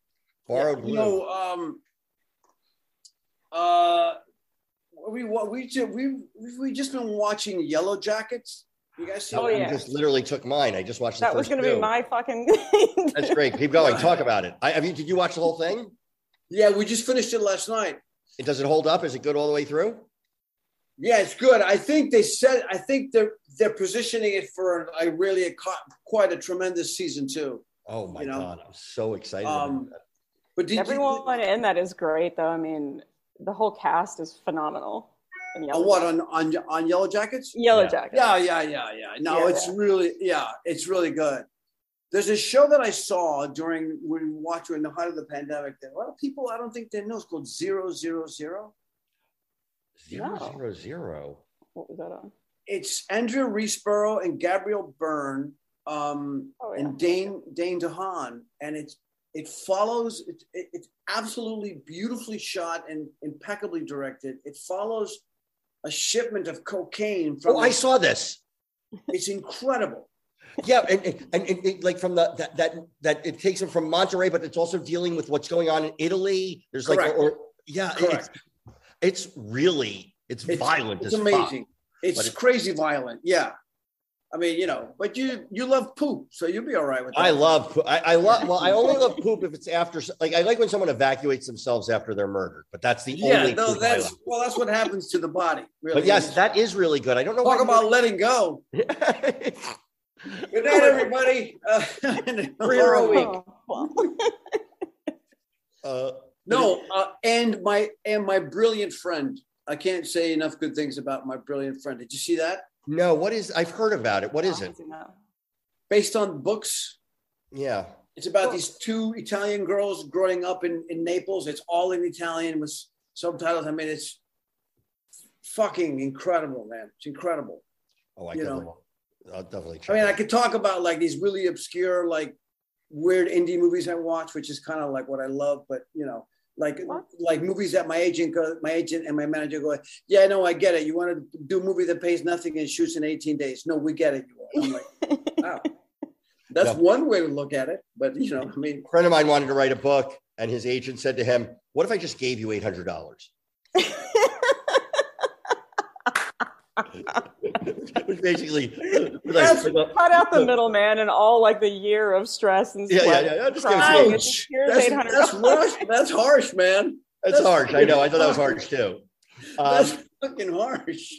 A: borrowed,
C: you
A: blue.
C: know, um, uh, we we we we just been watching Yellow Jackets. You guys see?
B: Oh,
C: that?
A: You
B: yeah.
A: just literally took mine. I just watched the
B: That was going to be my fucking.
A: That's great. Keep going. Talk about it. I, have you? Did you watch the whole thing?
C: Yeah, we just finished it last night.
A: It does it hold up? Is it good all the way through?
C: Yeah, it's good. I think they said. I think they're they're positioning it for a really a, quite a tremendous season two.
A: Oh my
C: You know?
A: god, I'm so excited.
C: Um,
A: about that.
C: But did,
B: Everyone in that is great, though. I mean, the whole cast is phenomenal. in
C: on
B: Yellow
C: what on on on Yellow Jackets?
B: Yellow
A: Yeah.
B: Jackets?
C: Yeah, yeah, yeah, yeah. No,
B: Yeah,
C: it's
B: yeah.
C: really, yeah, it's really good. There's a show that I saw during when we watched during the height of the pandemic that a lot of people I don't think they know. It's called Zero Zero Zero.
A: Zero
B: No.
A: zero zero.
B: What was that on?
C: It's Andrea Riseborough and Gabriel Byrne um,
B: Oh, yeah.
C: and Dane Dane DeHaan, and it's it follows. It, it, it's absolutely beautifully shot and impeccably directed. It follows a shipment of cocaine from.
A: Oh, I saw this.
C: It's incredible.
A: Yeah, and, and, and, and it- like from the that, that that it takes them from Monterrey, but it's also dealing with what's going on in Italy. There's like, or, yeah, it's,
C: Correct.
A: it's really it's,
C: It's,
A: violent.
C: It's
A: as fuck.
C: amazing. It's
A: But
C: crazy violent. Yeah. I mean, you know, but you you love poop, so you'll be all right with that.
A: I love poop. I, I love well, I only love poop if it's after like I like when someone evacuates themselves after they're murdered, but that's the
C: Yeah,
A: only
C: no,
A: poop I
C: that's
A: love.
C: well, that's what happens to the body. Really.
A: But yes, that is really good. I don't know
C: talk
A: why
C: about letting go. Good night, everybody. Uh,
A: Three in a week. Uh,
C: no, uh, and my and my brilliant friend. I can't say enough good things about my brilliant friend. Did you see that?
A: No, what is I've heard about it. What is it?
B: haven't seen that.
C: Based on books.
A: Yeah.
C: It's about these two Italian girls growing up in, in Naples. It's all in Italian with subtitles. I mean, it's fucking incredible, man. It's incredible.
A: Oh, I
C: You
A: definitely,
C: know.
A: I'll definitely check.
C: I mean,
A: it
C: I could talk about like these really obscure, like weird indie movies I watch, which is kind of like what I love. But you know, like
B: What?
C: like movies that my agent, go, my agent and my manager go, yeah, no, I get it. You want to do a movie that pays nothing and shoots in 18 days? No, we get it. You are. I'm like, wow. That's
A: Yeah.
C: one way to look at it. But you know, I mean,
A: a friend of mine wanted to write a book, and his agent said to him, "What if I just gave you eight hundred dollars?" Which basically,
C: That's-
A: like,
B: Cut out the middleman and all like the year of stress and
A: Yeah, yeah, yeah, yeah,
B: and
A: just give
B: crying. just,
C: that's, that's harsh. That's harsh, man.
A: that's harsh. I know. I thought that was harsh too. Um,
C: That's fucking harsh.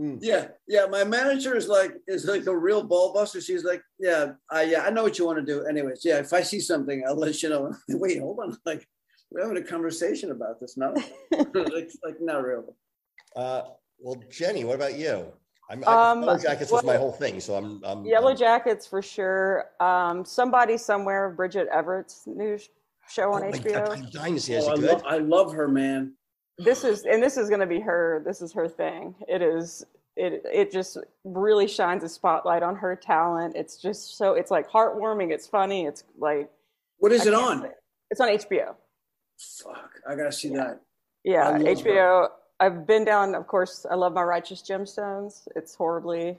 A: Mm.
C: Yeah, yeah. My manager is like is like a real ball buster. She's like, yeah, I yeah, I know what you want to do. Anyways, yeah. If I see something, I'll let you know. Wait, hold on. Like we're having a conversation about this, no? like, like not really.
A: uh, well, Jenny, what about you? I'm,
B: Um,
A: Yellow Jackets was my whole thing, so I'm. I'm
B: Yellow
A: I'm-
B: Jackets for sure. Um, somebody somewhere, Bridget Everett's new show on
A: Oh
B: HBO.
A: God, I'm dying to see.
C: Oh, I,
A: it
C: lo-
A: good?
C: I love her, man.
B: this is and this is going to be her this is her thing it is it it just really shines a spotlight on her talent it's just so it's like heartwarming it's funny it's like
C: What is
B: I
C: it on?
B: say- it's on hbo
C: Fuck, I gotta see that.
B: yeah
C: I love
B: hbo i've been down of course i love my righteous gemstones it's horribly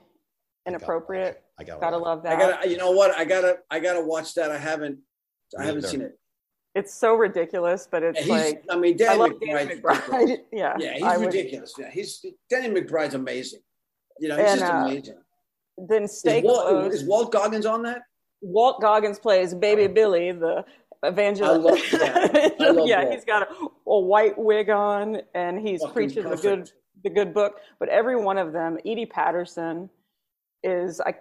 A: I gotta
B: inappropriate.
A: I gotta,
B: gotta
A: watch it.
B: love
C: I
B: that
C: gotta, you know what? I gotta, I gotta watch that. I haven't, I haven't seen it.
B: it's so ridiculous but it's
C: And he's,
B: like
C: I mean, Danny
B: love
C: McBride.
B: Danny McBride. yeah
C: Yeah, he's
B: I would-
C: ridiculous. Yeah, he's Danny McBride's amazing. You know, he's
B: And,
C: just
B: uh,
C: amazing.
B: then stay
C: Is Walt,
B: close
C: is Walt Goggins on that?
B: Walt Goggins plays Baby Billy, the evangelist.
C: Love that. I love
B: yeah, he's got a, a white wig on, and he's
C: Fucking
B: preaching the good the good book. But every one of them, Edi Patterson is I.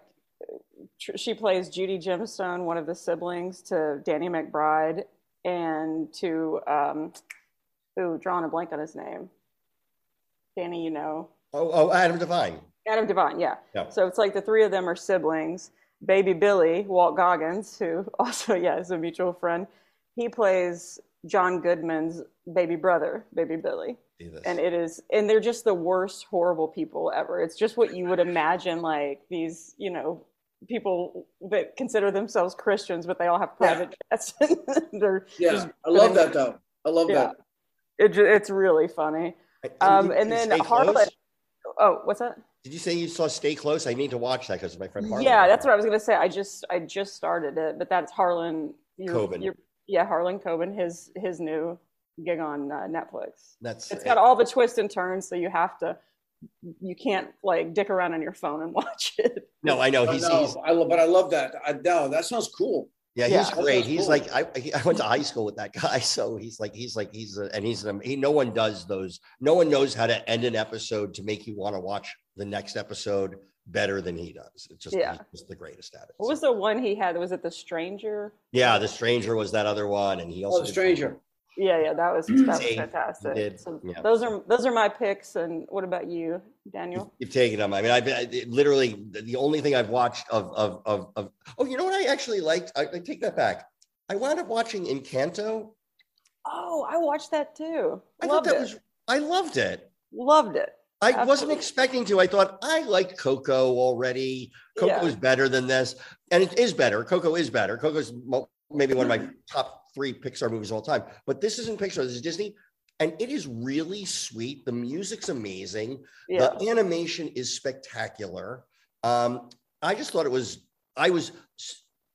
B: She plays Judy Gemstone, one of the siblings to Danny McBride, and to um, ooh, drawing a blank on his name. Danny, you know.
A: Oh, oh, Adam Devine.
B: Adam Devine, yeah.
A: Yeah.
B: So it's like the three of them are siblings. Baby Billy, Walt Goggins, who also, yeah, is a mutual friend, he plays John Goodman's baby brother, Baby Billy. And it is, and they're just the worst, horrible people ever. It's just what you would imagine, like these, you know, people that consider themselves Christians, but they all have
C: Yeah.
B: private jets. they're
C: Yeah,
B: just
C: I love that though. I love
B: Yeah.
C: that.
B: It, it's really funny. Um, and then Harlan. Oh, what's that?
A: Did you say you saw Stay Close? I need to watch that because it's my friend Harlan.
B: Yeah, that's what I was gonna say. I just I just started it, but that's Harlan your-
A: Coben.
B: your- yeah, Harlan Coben, his his new gig on uh, Netflix.
A: That's
B: It's got all the twists and turns, so you have to you can't like dick around on your phone and watch it.
A: No, I know
C: I
A: he's,
C: know,
A: he's
C: I love, but I love that. I know that sounds cool.
A: Yeah,
B: Yeah.
A: he's
C: That
A: great. He's
C: cool.
A: like I, I went to high school with that guy, so he's like he's like he's a, and he's an, he. No one does those. No one knows how to end an episode to make you want to watch the next episode better than he does. It's just
B: Yeah.
A: he's just the greatest at it.
B: What was the one he had? Was it The Stranger?
A: Yeah, the stranger was that other one, and he oh, also
C: Oh, the
A: did-
C: stranger.
B: Yeah, yeah, that was that was fantastic. So
A: yeah.
B: Those are those are my picks. And what about you, Daniel?
A: You've taken them. I mean, I've I, literally the only thing I've watched of of of, of oh, you know what I actually liked? I, I take that back. I wound up watching Encanto.
B: Oh, I watched that too.
A: I
B: Loved
A: thought that
B: it.
A: was I loved it.
B: Loved it.
A: I wasn't expecting to. I thought I liked Coco already. Coco
B: Yeah.
A: is better than this, and it is better. Coco is better. Coco's maybe one of my top three Pixar movies of all time. But this isn't Pixar. This is Disney, and it is really sweet. The music's amazing.
B: Yeah.
A: The animation is spectacular. Um, I just thought it was. I was.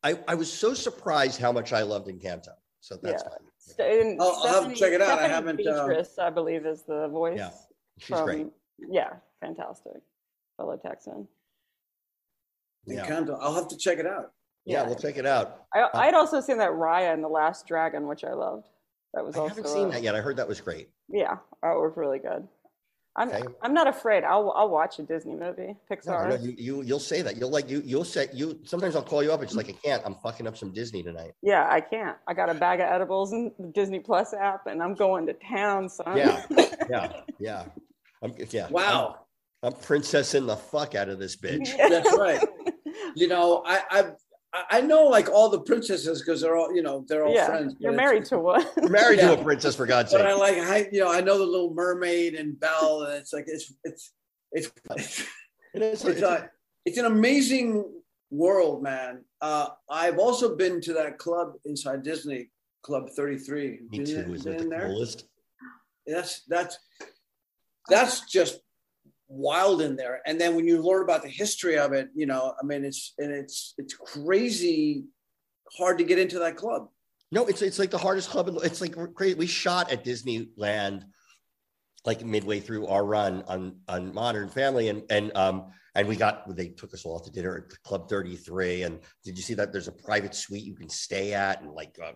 A: I, I was so surprised how much I loved Encanto. So that's
B: Yeah.
A: fine.
B: St-
C: I'll- I'll have to check it out. I haven't, uh,
B: Beatriz, I believe, is the voice.
A: Yeah, She's
B: from,
A: great.
B: Yeah, fantastic. Fellow Texan.
A: Yeah.
C: Encanto. I'll have to check it out.
A: Yeah,
B: Yeah.
A: we'll check it out.
B: I, I'd also seen that Raya and the Last Dragon, which I loved. That was
A: I
B: also
A: haven't seen
B: uh,
A: that yet. I heard that was great.
B: Yeah, that was really good. I'm
A: Okay.
B: I'm not afraid. I'll I'll watch a Disney movie, Pixar.
A: no, you, you you'll say that. You'll like you you'll say you sometimes I'll call you up and just like I can't. I'm fucking up some Disney tonight.
B: Yeah, I can't. I got a bag of edibles and the Disney Plus app, and I'm going to town, son.
A: Yeah. Yeah, yeah. I'm yeah.
C: Wow.
A: I'm, I'm princessing the fuck out of this bitch.
C: That's right. You know, I I I know like all the princesses because they're all you know they're all
B: yeah,
C: friends.
B: you're married to one.
A: You're married to a princess for God's sake. But.
C: I like I you know I know the Little Mermaid and Belle and it's like it's it's it's it's,
A: It is-
C: it's, a, it's an amazing world, man. Uh, I've also been to that club inside Disney, Club Thirty Three.
A: me too. Isn't it the coolest?
C: That's that's that's just wild in there. And then when you learn about the history of it, you know, I mean, it's and it's it's crazy hard to get into that club.
A: No, it's it's like the hardest club. In, it's like we're crazy. We shot at Disneyland like midway through our run on on Modern Family, and and um and we got they took us all to dinner at Club Thirty Three. And did you see that? There's a private suite you can stay at, and like uh,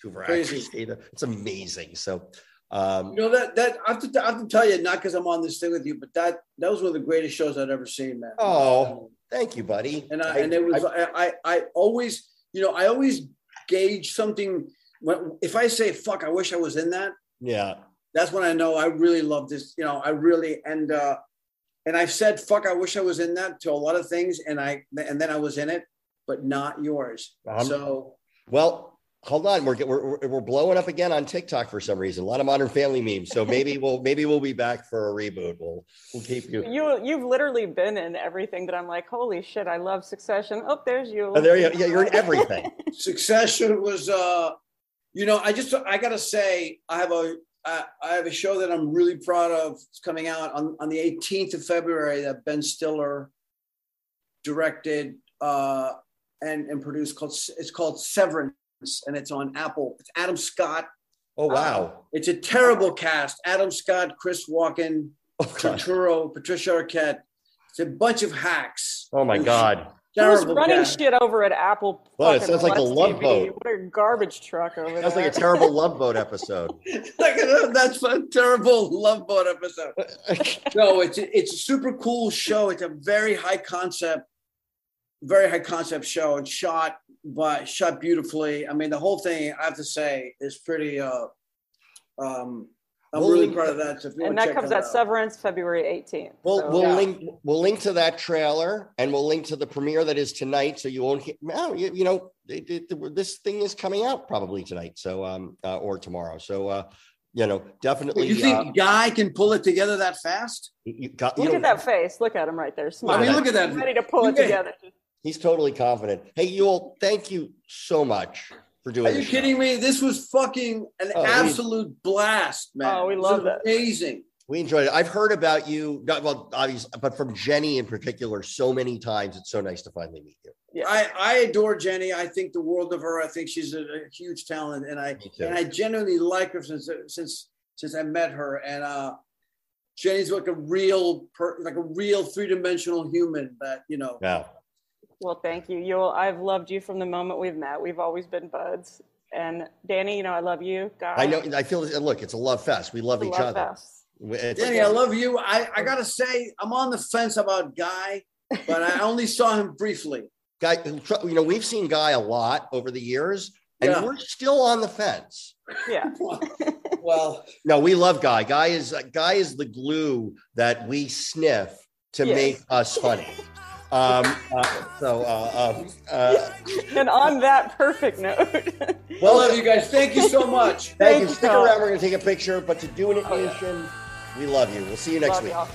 A: two of our actors stay there. It's amazing. So. Um,
C: You know that that I have to I have to tell you, not because I'm on this thing with you, but that that was one of the greatest shows I'd ever seen, man.
A: Oh, thank you, buddy.
C: and I, and it was I, I I always you know I always gauge something when if I say fuck I wish I was in that
A: yeah,
C: that's when I know I really love this you know I really and uh and I've said, "Fuck, I wish I was in that" to a lot of things, and I and then I was in it, but not yours.
A: Um,
C: so
A: Well, hold on. We're, we're we're blowing up again on TikTok for some reason. A lot of Modern Family memes. So maybe we'll maybe we'll be back for a reboot. We'll we'll keep you.
B: You you've literally been in everything that I'm like, holy shit, I love Succession. Oh, there's you.
A: Oh, there you yeah, you're in everything.
C: Succession was, uh, you know, I just I gotta say, I have a I, I have a show that I'm really proud of. It's coming out on on the 18th of February that Ben Stiller directed uh, and and produced called it's called Severance, and it's on Apple. It's Adam Scott.
A: Oh wow.
C: It's a terrible cast. Adam Scott, Chris Walken,
A: Oh,
C: Turturro, Patricia Arquette. It's a bunch of hacks.
A: Oh my God.
B: Who's running
C: cast.
B: shit over at Apple?
A: Well, it sounds like a love
B: TV?
A: boat.
B: What a garbage truck over
A: Sounds
B: there.
A: like a terrible Love Boat episode.
C: Like, uh, That's a terrible love boat episode. No, it's it's a super cool show. It's a very high concept, very high concept show. and shot by shot beautifully. I mean, the whole thing I have to say is pretty. Uh, um, I'm
A: We'll
C: really
A: link-
C: proud of that. So
B: and that comes
C: that
B: out
C: out.
B: Severance February 18th.
A: We'll
B: So,
A: we'll
C: Yeah.
A: link we'll link to that trailer and we'll link to the premiere that is tonight. So you won't hit. No, you, you know it, it- this thing is coming out probably tonight. So um uh, or tomorrow. So uh you know definitely.
C: You think
A: uh,
C: Guy can pull it together that fast?
A: you- you got, you
B: Look
A: know,
B: at that face. Look at him right there.
C: I mean, look at that.
B: Ready to pull
C: You
B: it
C: guys-
B: together.
A: He's totally confident. Hey, Yul, thank you so much for doing this.
C: Are you
A: this show.
C: kidding me? This was fucking an
A: Oh, we-
C: absolute blast, man.
B: Oh, we love
C: was
B: it.
C: Amazing.
A: We enjoyed it. I've heard about you, not well, obviously, but from Jenny in particular, so many times. It's so nice to finally meet you.
B: Yeah.
C: I, I adore Jenny. I think the world of her. I think she's a, a huge talent, and I and I genuinely like her since since since I met her. And uh, Jenny's like a real per, like a real three dimensional human that you know.
A: Yeah.
B: Well, thank you. Yul, I've loved you from the moment we've met. We've always been buds. And Danny, you know, I love you. God,
A: I know. I feel. Look, it's a love fest. We love
B: it's
A: each
B: love
A: other.
B: fest.
A: It's-
C: Danny, I love you. I, I gotta say, I'm on the fence about Guy, but I only saw him briefly.
A: Guy, you know, we've seen Guy a lot over the years, and
C: Yeah.
A: we're still on the fence.
B: Yeah.
C: Well,
A: No, we love Guy. Guy is Guy is the glue that we sniff to
B: Yes.
A: make us funny. Um, uh, so, uh, uh, uh,
B: And on that perfect note,
A: well,
C: love you guys. Thank you so much.
A: Thank you. Stick around. We're going to take a picture, but to do an edition, we love you. We'll see you next
B: love
A: week.
B: y'all.